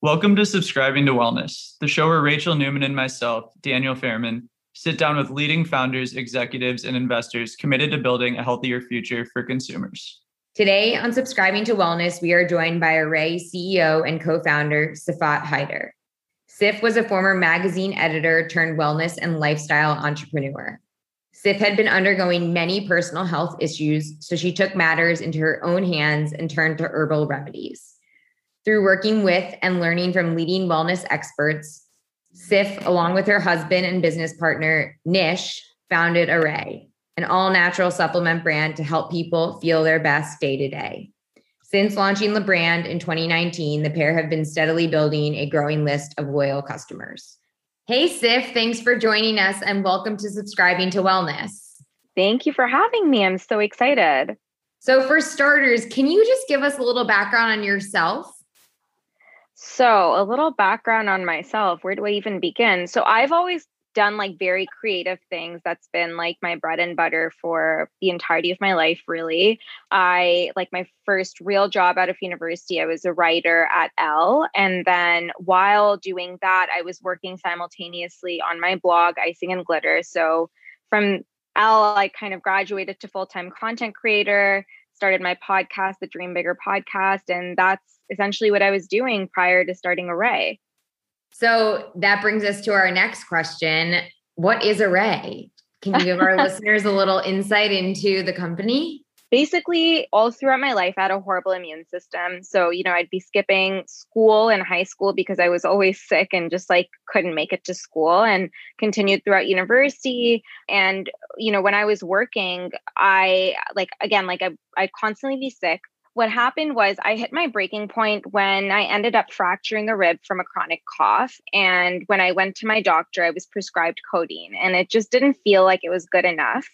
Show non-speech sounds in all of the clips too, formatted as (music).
Welcome to Subscribing to Wellness, the show where Rachel Newman and myself, Daniel Fairman, sit down with leading founders, executives, and investors committed to building a healthier future for consumers. Today on Subscribing to Wellness, we are joined by Arrae CEO and co founder, Siffat Haider. Siff was a former magazine editor turned wellness and lifestyle entrepreneur. Siff had been undergoing many personal health issues, so she took matters into her own hands and turned to herbal remedies. Through working with and learning from leading wellness experts, Siff, along with her husband and business partner, Nish, founded Arrae, an all natural supplement brand to help people feel their best day to day. Since launching the brand in 2019, the pair have been steadily building a growing list of loyal customers. Hey, Siff, thanks for joining us and welcome to subscribing to Wellness. Thank you for having me. I'm so excited. So, for starters, can you just give us a little background on yourself? So, a little background on myself. Where do I even begin? So, I've always done like very creative things. That's been like my bread and butter for the entirety of my life, really. I like my first real job out of university, I was a writer at Elle. And then while doing that, I was working simultaneously on my blog, Icing and Glitter. So, from Elle, I kind of graduated to full time content creator started my podcast, the Dream Bigger podcast. And that's essentially what I was doing prior to starting Arrae. So that brings us to our next question. What is Arrae? Can you give our (laughs) listeners a little insight into the company? basically all throughout my life I had a horrible immune system. So, you know, I'd be skipping school in high school because I was always sick and just like couldn't make it to school and continued throughout university. And, you know, when I was working, I like again, like I I'd constantly be sick. What happened was I hit my breaking point when I ended up fracturing a rib from a chronic cough. And when I went to my doctor, I was prescribed codeine and it just didn't feel like it was good enough.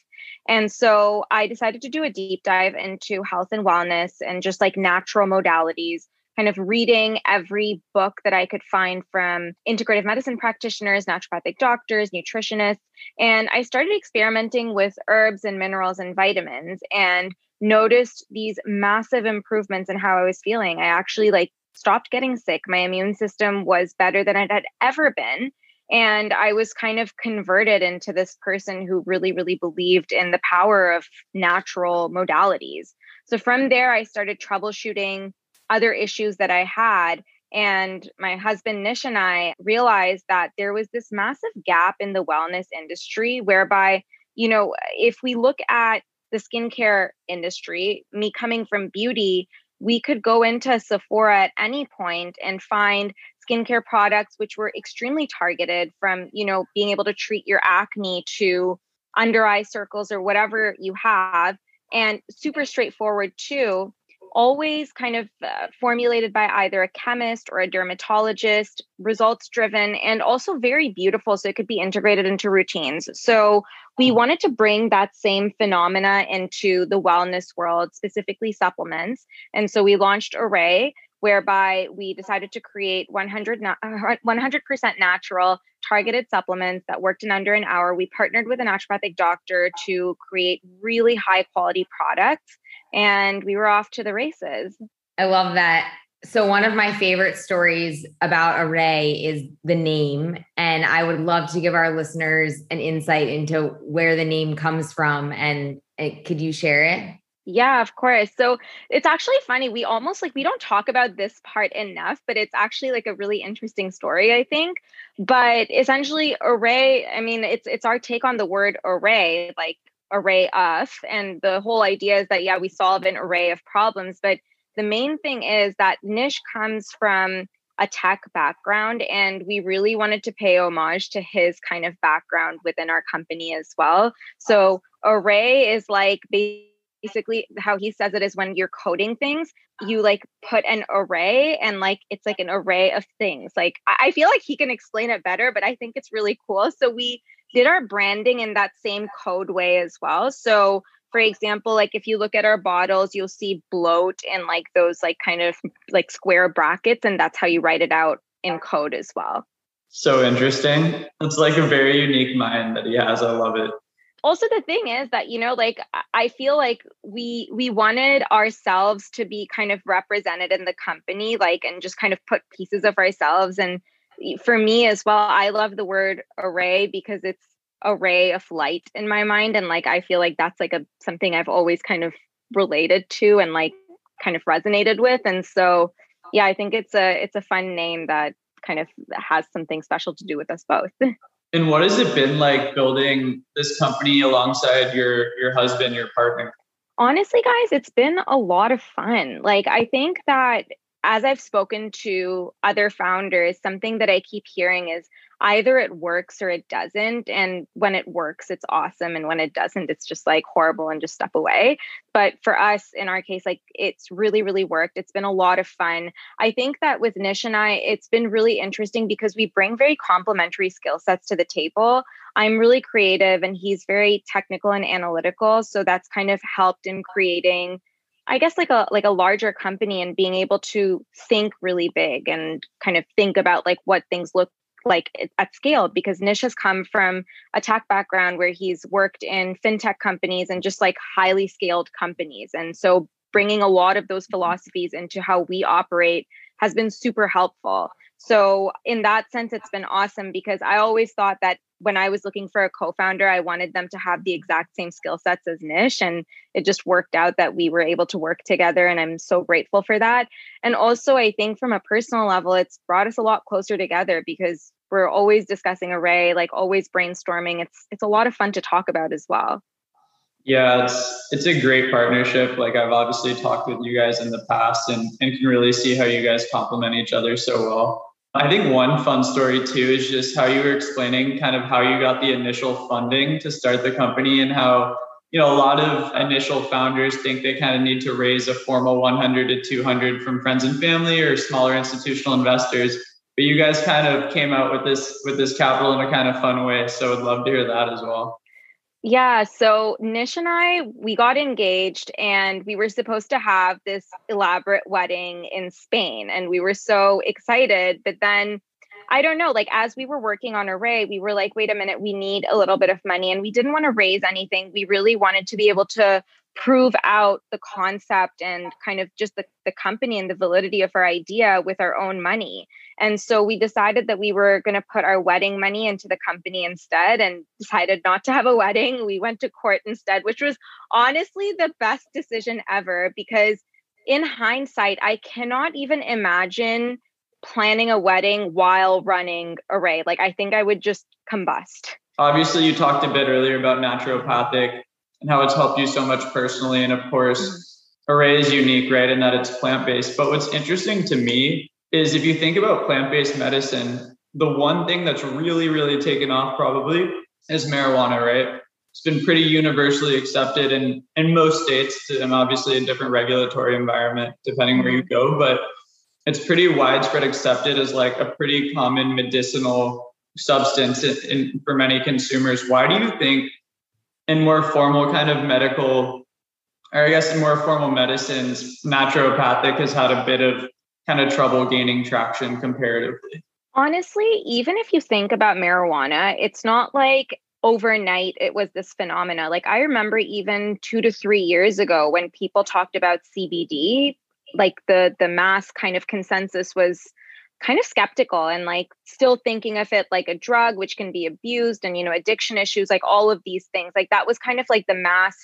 And so I decided to do a deep dive into health and wellness and just like natural modalities, kind of reading every book that I could find from integrative medicine practitioners, naturopathic doctors, nutritionists. And I started experimenting with herbs and minerals and vitamins and noticed these massive improvements in how I was feeling. I actually like stopped getting sick. My immune system was better than it had ever been. And I was kind of converted into this person who really, really believed in the power of natural modalities. So from there, I started troubleshooting other issues that I had. And my husband, Nish, and I realized that there was this massive gap in the wellness industry whereby, you know, if we look at the skincare industry, me coming from beauty, we could go into Sephora at any point and find skincare products which were extremely targeted from you know being able to treat your acne to under eye circles or whatever you have and super straightforward too always kind of uh, formulated by either a chemist or a dermatologist results driven and also very beautiful so it could be integrated into routines. So we wanted to bring that same phenomena into the wellness world specifically supplements. And so we launched Arrae, whereby we decided to create 100 100% natural targeted supplements that worked in under an hour. We partnered with a naturopathic doctor to create really high quality products and we were off to the races. I love that. So one of my favorite stories about Arrae is the name and I would love to give our listeners an insight into where the name comes from and, could you share it? Yeah, of course. So it's actually funny. We almost like we don't talk about this part enough, but it's actually like a really interesting story, I think. But essentially, Arrae, I mean, it's it's our take on the word array, like array of. And the whole idea is that yeah, we solve an array of problems. But the main thing is that Nish comes from a tech background and we really wanted to pay homage to his kind of background within our company as well. So Arrae is like basically basically how he says it is when you're coding things you like put an array and like it's like an array of things. Like i feel like he can explain it better but i think it's really cool. So we did our branding in that same code way as well. So for example like if you look at our bottles you'll see bloat and like those like kind of like square brackets and that's how you write it out in code as well. So interesting. It's like a very unique mind that he has. I love it also the thing is that you know like i feel like we we wanted ourselves to be kind of represented in the company like and just kind of put pieces of ourselves. And for me as well i love the word array because it's a ray of light in my mind. And like i feel like that's like a something i've always kind of related to and like kind of resonated with. And so yeah i think it's a it's a fun name that kind of has something special to do with us both (laughs) And what has it been like building this company alongside your your husband, your partner? Honestly, guys, it's been a lot of fun. Like I think that as I've spoken to other founders, something that I keep hearing is either it works or it doesn't. And when it works, it's awesome. And when it doesn't, it's just like horrible and just step away. But for us, in our case, like it's really, really worked. It's been a lot of fun. I think that with Nish and I, it's been really interesting because we bring very complementary skill sets to the table. I'm really creative and he's very technical and analytical. So that's kind of helped in creating I guess like a like a larger company and being able to think really big and kind of think about like what things look like at scale because Nish has come from a tech background where he's worked in fintech companies and just like highly scaled companies. And so bringing a lot of those mm-hmm. philosophies into how we operate has been super helpful. So in that sense it's been awesome because i always thought that when I was looking for a co-founder, I wanted them to have the exact same skill sets as Nish. And it just worked out that we were able to work together. And I'm so grateful for that. And also I think from a personal level, it's brought us a lot closer together because we're always discussing Arrae, like always brainstorming. It's it's a lot of fun to talk about as well. Yeah, it's it's a great partnership. Like I've obviously talked with you guys in the past and, and can really see how you guys complement each other so well. I think one fun story too is just how you were explaining kind of how you got the initial funding to start the company and how you know a lot of initial founders think they kind of need to raise a formal 100 to 200 from friends and family or smaller institutional investors. But you guys kind of came out with this with this capital in a kind of fun way so i'd love to hear that as well yeah. So Nish and I, we got engaged and we were supposed to have this elaborate wedding in Spain. And we were so excited. But then I don't know, like as we were working on Arrae, we were like, wait a minute, we need a little bit of money. And we didn't want to raise anything. We really wanted to be able to prove out the concept and kind of just the, the company and the validity of our idea with our own money. And so we decided that we were going to put our wedding money into the company instead and decided not to have a wedding. We went to court instead, which was honestly the best decision ever because in hindsight, I cannot even imagine planning a wedding while running Arrae. Like, I think I would just combust. Obviously, you talked a bit earlier about naturopathic and how it's helped you so much personally. And of course, mm-hmm. Arrae is unique, right? In that it's plant based. But what's interesting to me is if you think about plant based medicine, the one thing that's really, really taken off probably is marijuana, right? It's been pretty universally accepted in, in most states, and obviously a different regulatory environment depending where you go. But it's pretty widespread accepted as like a pretty common medicinal substance in, in, for many consumers. Why do you think in more formal kind of medical, or I guess in more formal medicines, naturopathic has had a bit of kind of trouble gaining traction comparatively. Honestly, even if you think about marijuana, it's not like overnight it was this phenomena. Like I remember even 2 to 3 years ago when people talked about CBD, like the the mass kind of consensus was kind of skeptical and like still thinking of it like a drug which can be abused and you know addiction issues like all of these things like that was kind of like the mass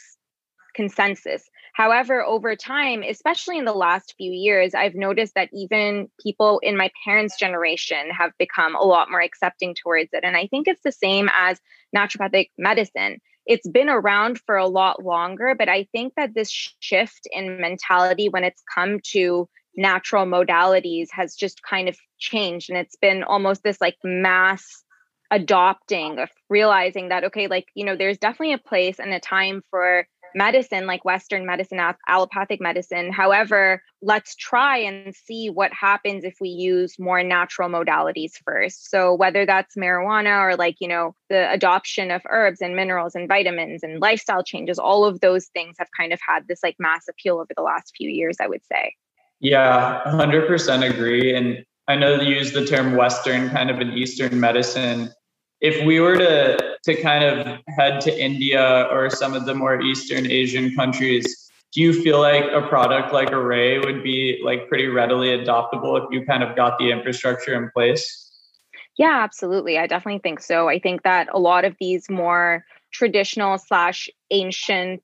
consensus however over time especially in the last few years i've noticed that even people in my parents generation have become a lot more accepting towards it and i think it's the same as naturopathic medicine. It's been around for a lot longer but i think that this shift in mentality when it's come to natural modalities has just kind of changed and it's been almost this like mass adopting of realizing that okay like you know there's definitely a place and a time for medicine like western medicine allopathic medicine however let's try and see what happens if we use more natural modalities first so whether that's marijuana or like you know the adoption of herbs and minerals and vitamins and lifestyle changes all of those things have kind of had this like mass appeal over the last few years i would say yeah, 100% agree. And I know you use the term Western kind of an Eastern medicine. If we were to to kind of head to India or some of the more Eastern Asian countries, do you feel like a product like Arrae would be like pretty readily adoptable if you kind of got the infrastructure in place? Yeah, absolutely. I definitely think so. I think that a lot of these more traditional slash ancient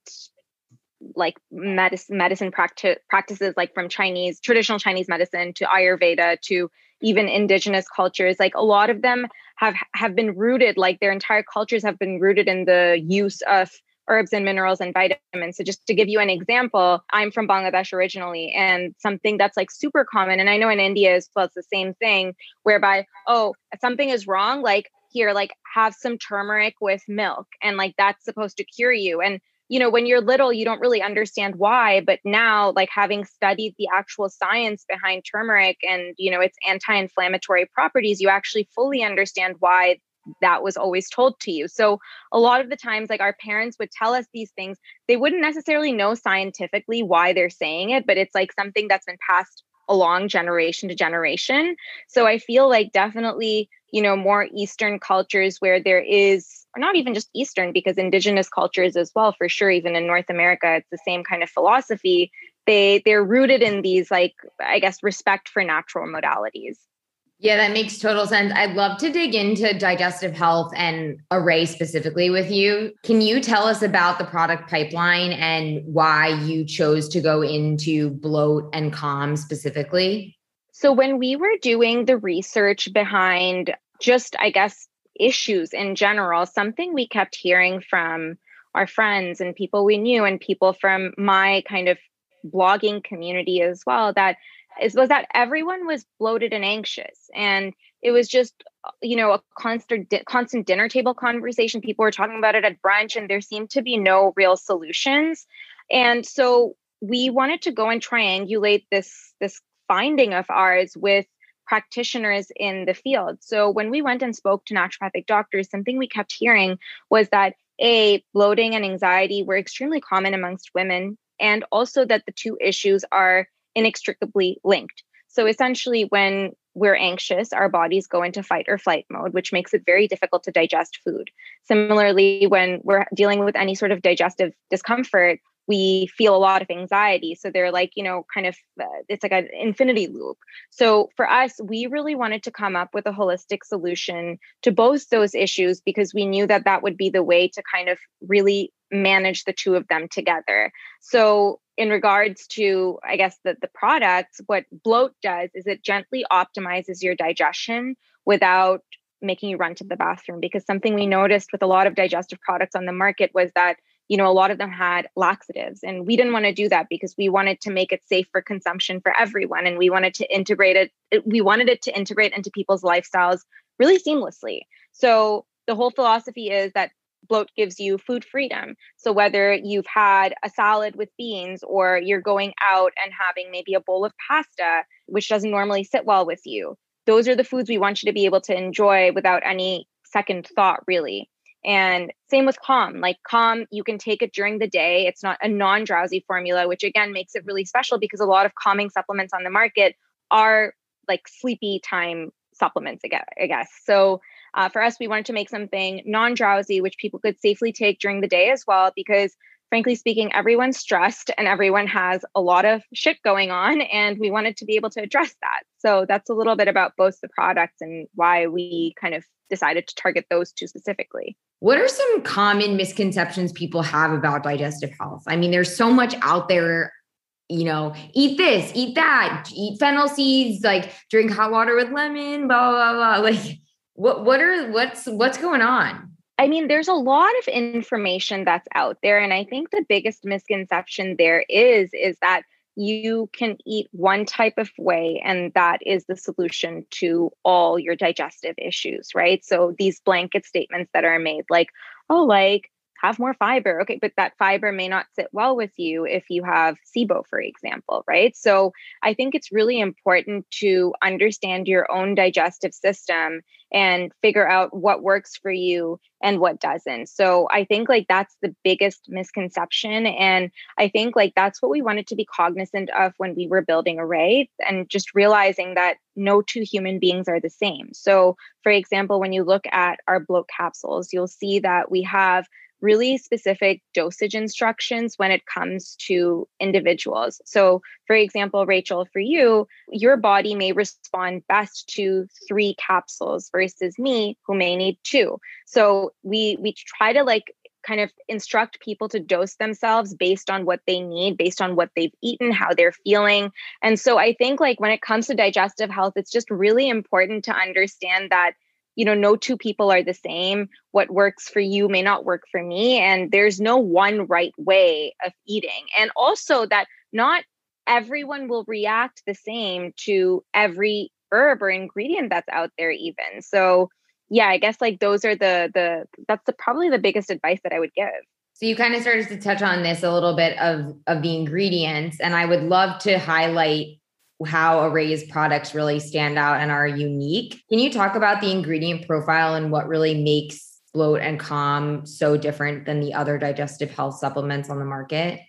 like medicine medicine practice practices like from Chinese traditional Chinese medicine to Ayurveda to even indigenous cultures like a lot of them have have been rooted like their entire cultures have been rooted in the use of herbs and minerals and vitamins. So just to give you an example, I'm from Bangladesh originally and something that's like super common and I know in India as well it's the same thing whereby oh, something is wrong like here like have some turmeric with milk and like that's supposed to cure you and you know when you're little you don't really understand why but now like having studied the actual science behind turmeric and you know its anti-inflammatory properties you actually fully understand why that was always told to you. So a lot of the times like our parents would tell us these things. They wouldn't necessarily know scientifically why they're saying it but it's like something that's been passed along generation to generation. So i feel like definitely you know more eastern cultures where there is or not even just eastern because indigenous cultures as well for sure even in north america it's the same kind of philosophy they they're rooted in these like i guess respect for natural modalities yeah, that makes total sense. I'd love to dig into digestive health and Arrae specifically with you. Can you tell us about the product pipeline and why you chose to go into bloat and calm specifically? So, when we were doing the research behind just, I guess, issues in general, something we kept hearing from our friends and people we knew, and people from my kind of blogging community as well, that is was that everyone was bloated and anxious. And it was just you know a constant constant dinner table conversation. People were talking about it at brunch and there seemed to be no real solutions. And so we wanted to go and triangulate this this finding of ours with practitioners in the field. So when we went and spoke to naturopathic doctors, something we kept hearing was that a bloating and anxiety were extremely common amongst women and also that the two issues are inextricably linked. So essentially when we're anxious, our bodies go into fight or flight mode, which makes it very difficult to digest food. Similarly, when we're dealing with any sort of digestive discomfort, we feel a lot of anxiety. So they're like, you know, kind of, uh, it's like an infinity loop. So for us, we really wanted to come up with a holistic solution to both those issues because we knew that that would be the way to kind of really manage the two of them together. So in regards to, I guess, the, the products, what bloat does is it gently optimizes your digestion without making you run to the bathroom because something we noticed with a lot of digestive products on the market was that you know, a lot of them had laxatives. And we didn't want to do that because we wanted to make it safe for consumption for everyone. And we wanted to integrate it, we wanted it to integrate into people's lifestyles really seamlessly. So the whole philosophy is that bloat gives you food freedom. So whether you've had a salad with beans or you're going out and having maybe a bowl of pasta, which doesn't normally sit well with you, those are the foods we want you to be able to enjoy without any second thought, really. And same with Calm. Like Calm, you can take it during the day. It's not a non drowsy formula, which again makes it really special because a lot of calming supplements on the market are like sleepy time supplements, I guess. So uh, for us, we wanted to make something non drowsy, which people could safely take during the day as well, because frankly speaking, everyone's stressed and everyone has a lot of shit going on. And we wanted to be able to address that. So that's a little bit about both the products and why we kind of decided to target those two specifically. What are some common misconceptions people have about digestive health? I mean, there's so much out there. You know, eat this, eat that, eat fennel seeds, like drink hot water with lemon, blah blah blah. (laughs) Like, what what are what's what's going on? I mean, there's a lot of information that's out there, and I think the biggest misconception there is is that you can eat one type of way and that is the solution to all your digestive issues right? So these blanket statements that are made like oh like have more fiber. Okay, but that fiber may not sit well with you if you have SIBO, for example, right? So I think it's really important to understand your own digestive system and figure out what works for you and what doesn't. So I think like that's the biggest misconception. And I think like that's what we wanted to be cognizant of when we were building Arrae and just realizing that no two human beings are the same. So, for example, when you look at our bloat capsules, you'll see that we have really specific dosage instructions when it comes to individuals. So, for example, Rachel, for you, your body may respond best to three capsules versus me, who may need two. So, we we try to like kind of instruct people to dose themselves based on what they need, based on what they've eaten, how they're feeling. And so I think like when it comes to digestive health, it's just really important to understand that you know no two people are the same. What works for you may not work for me and there's no one right way of eating. And also that not everyone will react the same to every herb or ingredient that's out there even. So yeah, I guess like those are the the that's the probably the biggest advice that I would give. So you kind of started to touch on this a little bit of of the ingredients, and I would love to highlight how Arrae's products really stand out and are unique. Can you talk about the ingredient profile and what really makes bloat and calm so different than the other digestive health supplements on the market?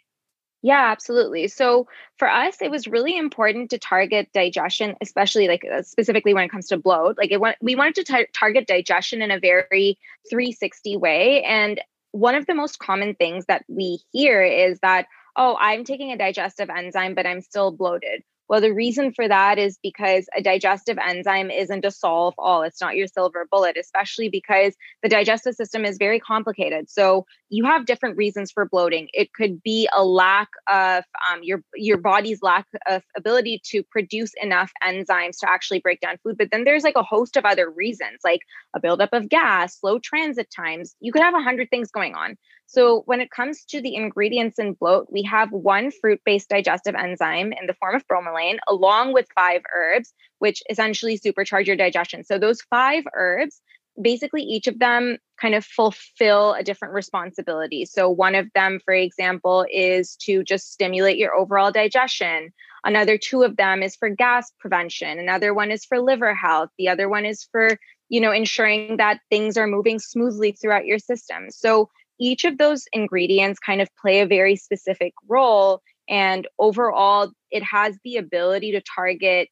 Yeah, absolutely. So for us, it was really important to target digestion, especially like uh, specifically when it comes to bloat. Like it, we wanted to tar- target digestion in a very 360 way. And one of the most common things that we hear is that, oh, I'm taking a digestive enzyme, but I'm still bloated. Well, the reason for that is because a digestive enzyme isn't a solve all. It's not your silver bullet, especially because the digestive system is very complicated. So you have different reasons for bloating. It could be a lack of um, your your body's lack of ability to produce enough enzymes to actually break down food. But then there's like a host of other reasons, like a buildup of gas, slow transit times. You could have a hundred things going on. So, when it comes to the ingredients in bloat, we have one fruit based digestive enzyme in the form of bromelain, along with five herbs, which essentially supercharge your digestion. So, those five herbs, basically, each of them kind of fulfill a different responsibility. So, one of them, for example, is to just stimulate your overall digestion. Another two of them is for gas prevention. Another one is for liver health. The other one is for you know ensuring that things are moving smoothly throughout your system so each of those ingredients kind of play a very specific role. And overall, it has the ability to target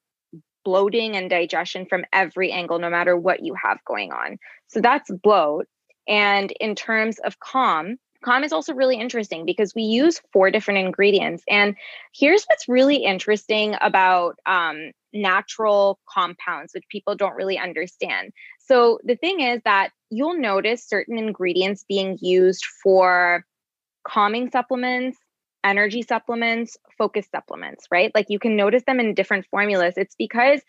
bloating and digestion from every angle, no matter what you have going on. So that's bloat. And in terms of calm, calm is also really interesting because we use four different ingredients. And here's what's really interesting about um, natural compounds, which people don't really understand. So the thing is that you'll notice certain ingredients being used for calming supplements, energy supplements, focus supplements, right? Like you can notice them in different formulas. It's because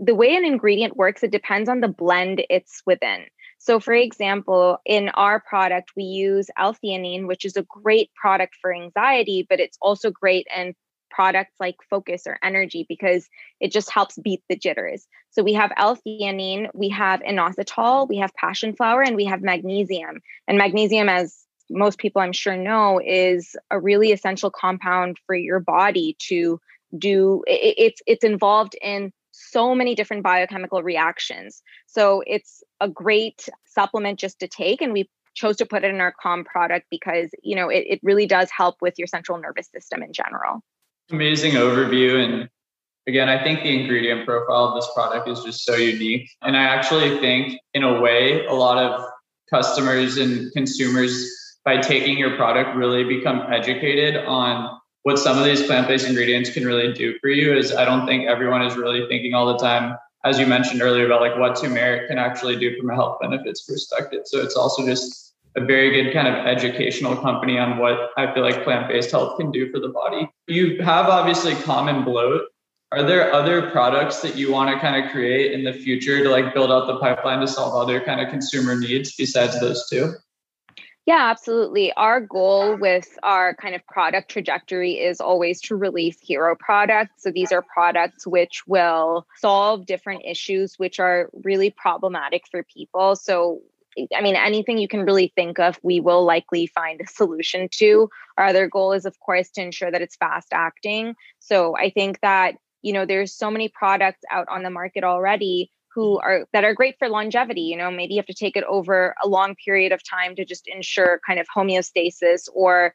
the way an ingredient works, it depends on the blend it's within. So, for example, in our product, we use L-theanine, which is a great product for anxiety, but it's also great in products like focus or energy because it just helps beat the jitters. So we have L-theanine, we have inositol, we have passion flower, and we have magnesium. And magnesium, as most people I'm sure know, is a really essential compound for your body to do. It's it's involved in so many different biochemical reactions. So it's a great supplement just to take, and we chose to put it in our calm product because you know it, it really does help with your central nervous system in general amazing overview and again i think the ingredient profile of this product is just so unique and i actually think in a way a lot of customers and consumers by taking your product really become educated on what some of these plant-based ingredients can really do for you is i don't think everyone is really thinking all the time as you mentioned earlier about like what turmeric can actually do from a health benefits perspective so it's also just a very good kind of educational company on what I feel like plant based health can do for the body. You have obviously common bloat. Are there other products that you want to kind of create in the future to like build out the pipeline to solve other kind of consumer needs besides those two? Yeah, absolutely. Our goal with our kind of product trajectory is always to release hero products. So these are products which will solve different issues which are really problematic for people. So I mean, anything you can really think of, we will likely find a solution to. Our other goal is, of course, to ensure that it's fast acting. So I think that, you know, there's so many products out on the market already who are that are great for longevity you know maybe you have to take it over a long period of time to just ensure kind of homeostasis or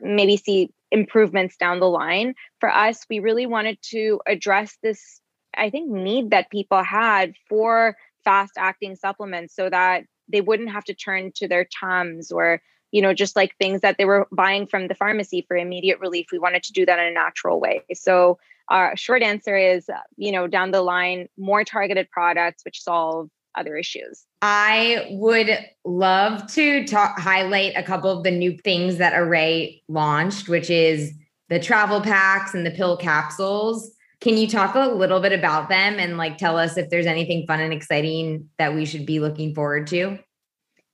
maybe see improvements down the line. For us we really wanted to address this i think need that people had for fast acting supplements so that they wouldn't have to turn to their tums or you know just like things that they were buying from the pharmacy for immediate relief. We wanted to do that in a natural way. So our short answer is, uh, you know, down the line, more targeted products which solve other issues. I would love to talk highlight a couple of the new things that Arrae launched, which is the travel packs and the pill capsules. Can you talk a little bit about them and like tell us if there's anything fun and exciting that we should be looking forward to?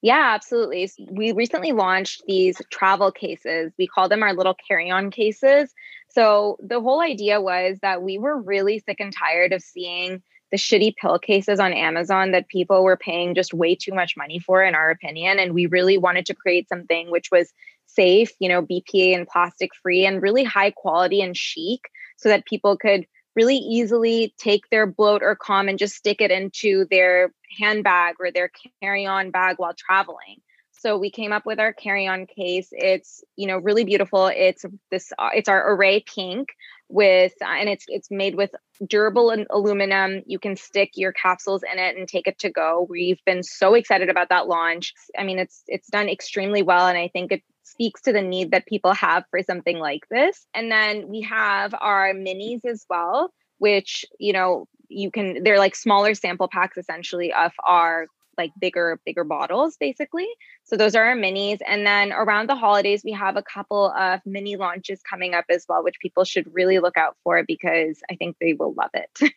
Yeah, absolutely. We recently launched these travel cases. We call them our little carry on cases. So the whole idea was that we were really sick and tired of seeing the shitty pill cases on Amazon that people were paying just way too much money for, in our opinion. And we really wanted to create something which was safe, you know, BPA and plastic free and really high quality and chic so that people could really easily take their bloat or calm and just stick it into their handbag or their carry-on bag while traveling. So we came up with our carry-on case. It's you know really beautiful. It's this uh, it's our Arrae pink with uh, and it's it's made with durable aluminum. You can stick your capsules in it and take it to go. We've been so excited about that launch. I mean, it's it's done extremely well, and I think it speaks to the need that people have for something like this. And then we have our minis as well, which you know you can they're like smaller sample packs essentially of our like bigger bigger bottles basically. So those are our minis and then around the holidays we have a couple of mini launches coming up as well which people should really look out for because i think they will love it. (laughs)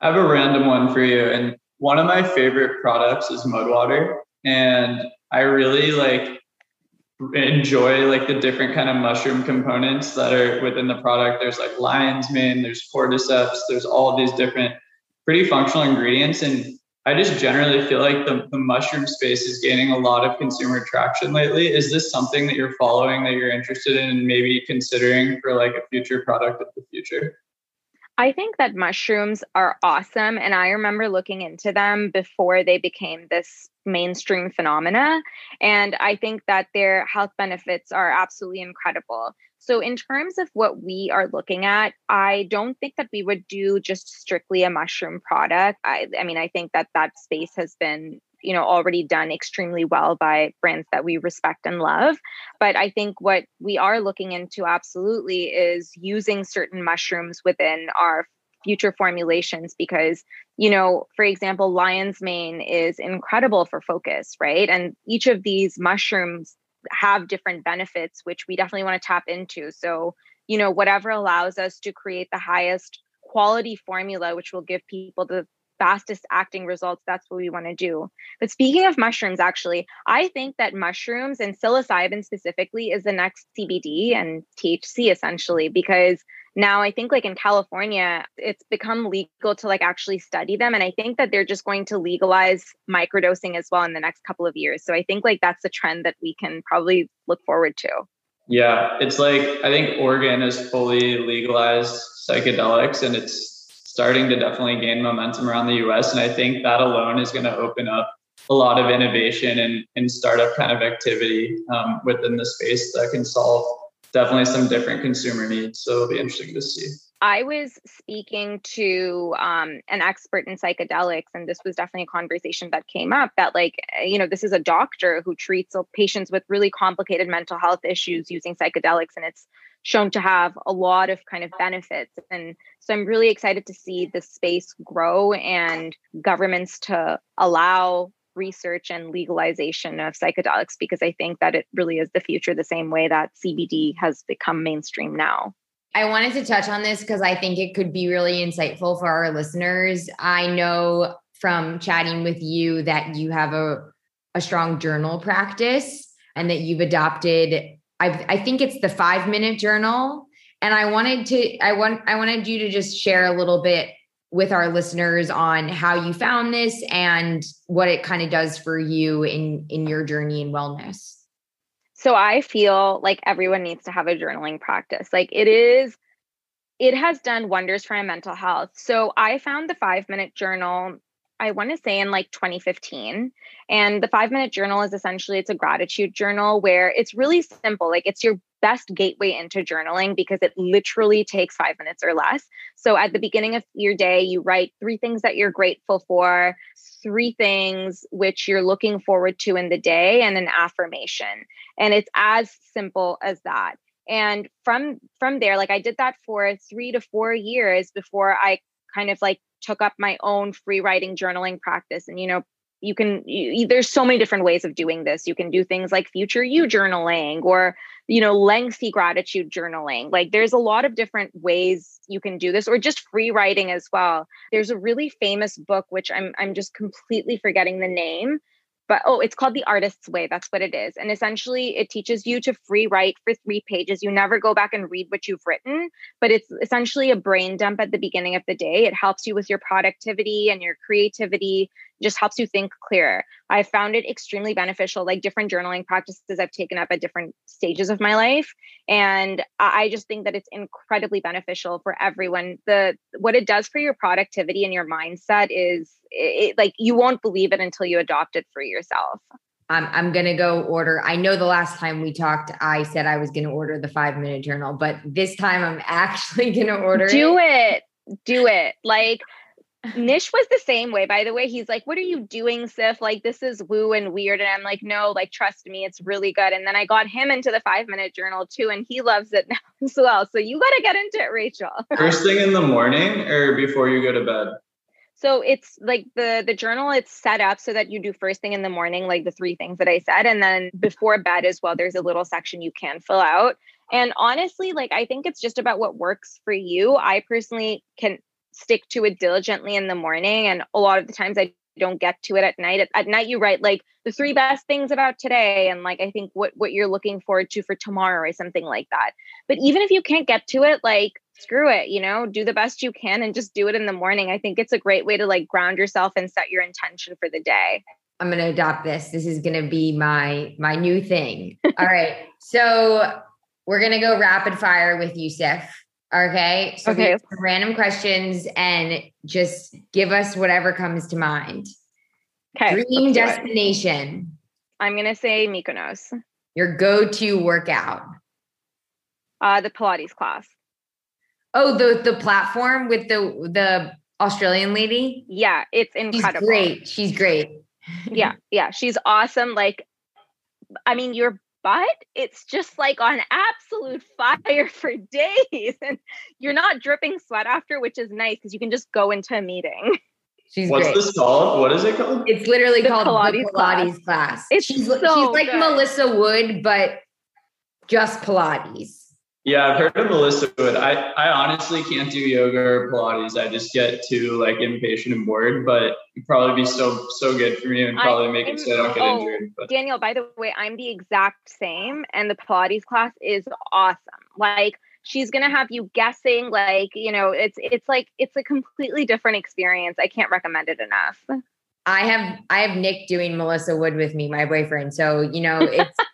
I have a random one for you and one of my favorite products is mud water and i really like enjoy like the different kind of mushroom components that are within the product. There's like lion's mane there's cordyceps there's all these different pretty functional ingredients and I just generally feel like the, the mushroom space is gaining a lot of consumer traction lately. Is this something that you're following that you're interested in and maybe considering for like a future product of the future? I think that mushrooms are awesome. And I remember looking into them before they became this mainstream phenomena. And I think that their health benefits are absolutely incredible. So, in terms of what we are looking at, I don't think that we would do just strictly a mushroom product. I, I mean, I think that that space has been you know already done extremely well by brands that we respect and love but i think what we are looking into absolutely is using certain mushrooms within our future formulations because you know for example lion's mane is incredible for focus right and each of these mushrooms have different benefits, which we definitely want to tap into. So, you know, whatever allows us to create the highest quality formula, which will give people the fastest acting results, that's what we want to do. But speaking of mushrooms, actually, I think that mushrooms and psilocybin specifically is the next CBD and THC essentially, because now i think like in california it's become legal to like actually study them and i think that they're just going to legalize microdosing as well in the next couple of years so i think like that's a trend that we can probably look forward to yeah it's like i think oregon has fully legalized psychedelics and it's starting to definitely gain momentum around the us and i think that alone is going to open up a lot of innovation and, and startup kind of activity um, within the space that can solve definitely some different consumer needs. So it'll be interesting to see. I was speaking to um, an expert in psychedelics, and this was definitely a conversation that came up that, like, eh, you know, this is a doctor who treats patients with really complicated mental health issues using psychedelics, and it's shown to have a lot of kind of benefits. And so I'm really excited to see the space grow and governments to allow research and legalization of psychedelics because I think that it really is the future, the same way that CBD has become mainstream now. I wanted to touch on this because I think it could be really insightful for our listeners. I know from chatting with you that you have a, a strong journal practice and that you've adopted, I, I think it's the five minute journal. And I wanted to, I want, I wanted you to just share a little bit with our listeners on how you found this and what it kind of does for you in in your journey in wellness. So I feel like everyone needs to have a journaling practice. Like it is it has done wonders for my mental health. So I found the 5-minute journal I want to say in like 2015. And the 5-minute journal is essentially it's a gratitude journal where it's really simple. Like it's your best gateway into journaling because it literally takes 5 minutes or less. So at the beginning of your day, you write three things that you're grateful for, three things which you're looking forward to in the day and an affirmation. And it's as simple as that and from from there like i did that for three to four years before i kind of like took up my own free writing journaling practice and you know you can you, there's so many different ways of doing this. You can do things like future you mm-hmm. journaling or you know lengthy gratitude journaling. Like there's a lot of different ways you can do this or just free writing as well. There's a really famous book which i'm i'm just completely forgetting the name but oh it's called the artist's way that's what it is. And essentially it teaches you to free write for three pages. You never go back and read what you've written but it's essentially a brain dump at the beginning of the day. It helps you with your productivity and your creativity just helps you think clearer. I found it extremely beneficial, like different journaling practices I've taken up at different stages of my life. And I just think that it's incredibly beneficial for everyone. The what it does for your productivity and your mindset is it, like you won't believe it until you adopt it for yourself. I'm, I'm going to go order. I know the last time we talked, I said I was going to order the five minute journal, but this time I'm (laughs) actually going to order Do it. it. Do it. Like Nish was the same way, by the way. He's like, What are you doing, Siff? Like, this is woo and weird. And I'm like, No, like, trust me, it's really good. And then I got him into the five minute journal too, and he loves it (laughs) now as well. So you got to get into it, Rachel. (laughs) First thing in the morning or before you go to bed? So it's like the the journal it's set up so that you do first thing in the morning like the three things that I said and then before bed as well there's a little section you can fill out. And honestly like I think it's just about what works for you. I personally can stick to it diligently in the morning. And a lot of the times I don't get to it at night. At, at, night, you write like the three best things about today, and like I think what what you're looking forward to for tomorrow or something like that. But even if you can't get to it, like screw it, you know, do the best you can and just do it in the morning. I think it's a great way to like ground yourself and set your intention for the day. I'm going to adopt this. This is going to be my my new thing. All right. So, we're going to go rapid fire with you, Siff. Okay. So okay. random questions and just give us whatever comes to mind. Okay. Dream destination. I'm going to say Mykonos. Your go to workout. Uh, the Pilates class. Oh, the the platform with the the Australian lady? Yeah, it's incredible. She's great. She's great. yeah, yeah, she's awesome. Like, I mean, you're but it's just like on absolute fire for (laughs) days and you're not dripping sweat after which is nice because you can just go into a meeting She's What's great. this called? What is it called? It's literally the called Pilates the Pilates class. class. It's she's, so she's like good. Melissa Wood, but just Pilates. Yeah, I've heard of Melissa Wood. I, I honestly can't do yoga or Pilates. I just get too like impatient and bored, but it'd probably be so so good for me and probably make it so I don't get oh, injured. But. Daniel, by the way, I'm the exact same, and the Pilates class is awesome. Like she's gonna have you guessing, like you know, it's it's like it's a completely different experience. I can't recommend it enough. I have I have Nick doing Melissa Wood with me, my boyfriend. So you know it's. (laughs)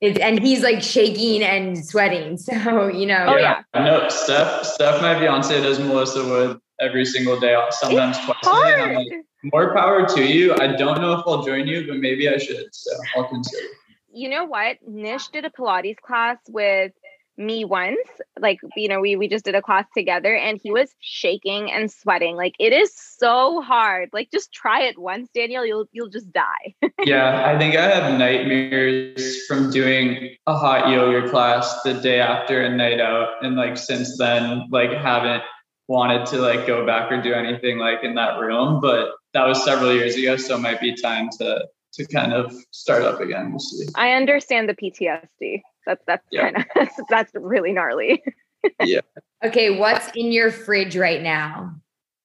It's, and he's like shaking and sweating. (laughs) So, you know. Oh, yeah. I know Steph, Steph, my fiance, does Melissa Wood every single day, sometimes it's twice hard. a day. Like, more power to you. I don't know if I'll join you, but maybe I should. So I'll consider. You know what? Nish did a Pilates class with me once like you know we we just did a class together and he was shaking and sweating. Like it is so hard. Like just try it once daniel you'll you'll just die. (laughs) Yeah i think i have nightmares from doing a hot yoga class the day after a night out. And like since then like haven't wanted to like go back or do anything like in that room. But that was several years ago so it might be time to to kind of start up again we'll see i understand the ptsd that's that's Yeah. kind of (laughs) that's, that's really gnarly. (laughs) Yeah. Okay, what's in your fridge right now?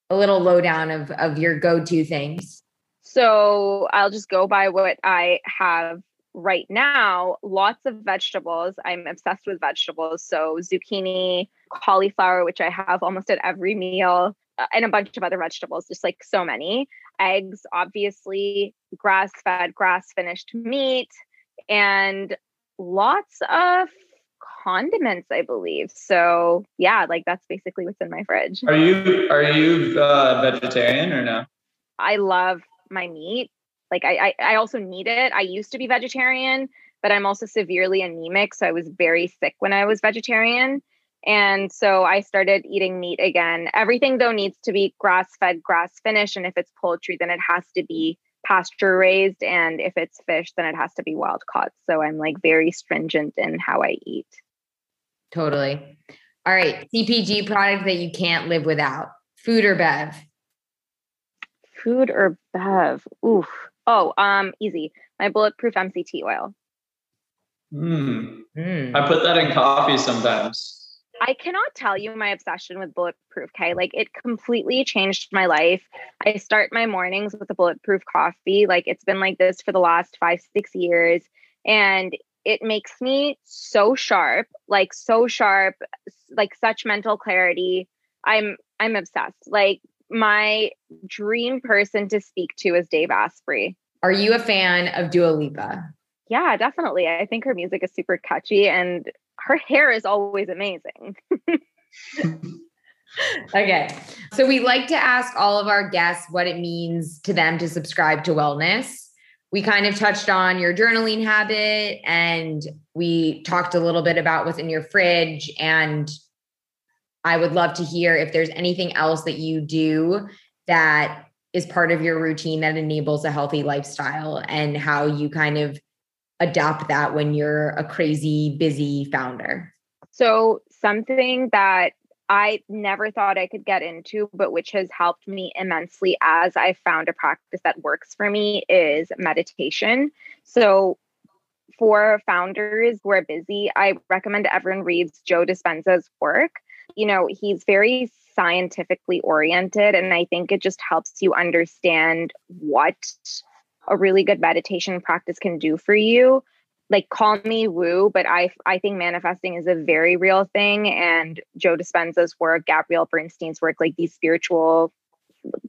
A little lowdown of of your go-to things. So I'll just go by what I have right now. Lots of vegetables. I'm obsessed with vegetables. So zucchini, cauliflower, which I have almost at every meal, and a bunch of other vegetables, just like so many. Eggs, obviously, grass fed, grass finished meat, and lots of condiments, I believe. So yeah, like that's basically what's in my fridge. Are you are you uh, vegetarian or no? I love my meat. Like I, I I also need it. I used to be vegetarian, but I'm also severely anemic, so I was very sick when I was vegetarian. And so I started eating meat again. Everything though needs to be grass fed, grass finished. And if it's poultry, then it has to be pasture raised. And if it's fish, then it has to be wild caught. So I'm like very stringent in how I eat. Totally. All right. CPG product that you can't live without food or bev? Food or bev? Oof. Oh, um, easy. My bulletproof MCT oil. Mm. Mm. I put that in coffee sometimes. I cannot tell you my obsession with bulletproof, okay? Like it completely changed my life. I start my mornings with a bulletproof coffee. Like it's been like this for the last five, six years. And it makes me so sharp, like so sharp, like such mental clarity. I'm I'm obsessed. Like my dream person to speak to is Dave Asprey. Are you a fan of Dua Lipa? Yeah, definitely. I think her music is super catchy and her hair is always amazing. (laughs) okay. So we like to ask all of our guests what it means to them to subscribe to wellness. We kind of touched on your journaling habit and we talked a little bit about what's in your fridge. And I would love to hear if there's anything else that you do that is part of your routine that enables a healthy lifestyle and how you kind of adopt that when you're a crazy busy founder? So, something that I never thought I could get into, but which has helped me immensely as I found a practice that works for me is meditation. So, for founders who are busy, I recommend everyone reads Joe Dispenza's work. You know, he's very scientifically oriented, and I think it just helps you understand what a really good meditation practice can do for you. Like call me woo but i i think manifesting is a very real thing. And joe dispenza's work gabrielle bernstein's work like these spiritual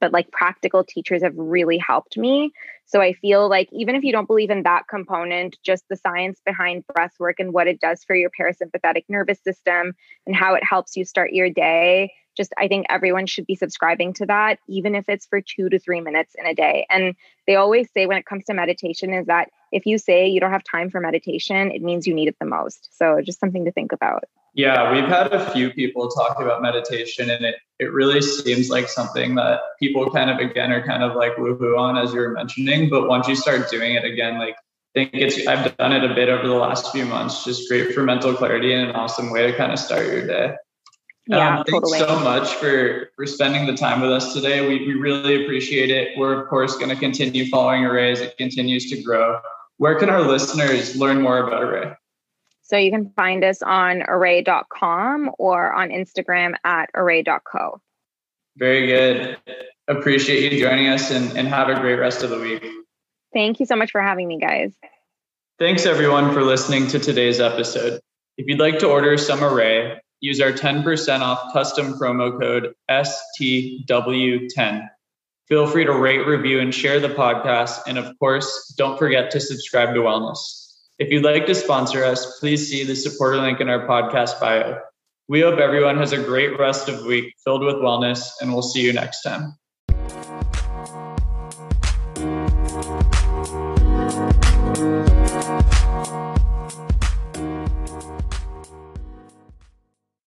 but like practical teachers have really helped me. So i feel like even if you don't believe in that component just the science behind breath work and what it does for your parasympathetic nervous system and how it helps you start your day just I think everyone should be subscribing to that, even if it's for two to three minutes in a day. And they always say when it comes to meditation is that if you say you don't have time for meditation, it means you need it the most. So just something to think about. Yeah, we've had a few people talk about meditation, and it it really seems like something that people kind of again are kind of like woohoo on, as you were mentioning. But once you start doing it again, like I think it's I've done it a bit over the last few months, just great for mental clarity and an awesome way to kind of start your day. Yeah, um, thanks totally. so much for for spending the time with us today. We we really appreciate it. We're of course going to continue following Arrae as it continues to grow. Where can our listeners learn more about Arrae? So you can find us on arrae.com or on Instagram at arrae.co. Very good. Appreciate you joining us and, and have a great rest of the week. Thank you so much for having me, guys. Thanks everyone for listening to today's episode. If you'd like to order some Arrae, use our 10% off custom promo code STW10. Feel free to rate, review, and share the podcast. And of course, don't forget to subscribe to Wellness. If you'd like to sponsor us, please see the supporter link in our podcast bio. We hope everyone has a great rest of week filled with wellness, and we'll see you next time.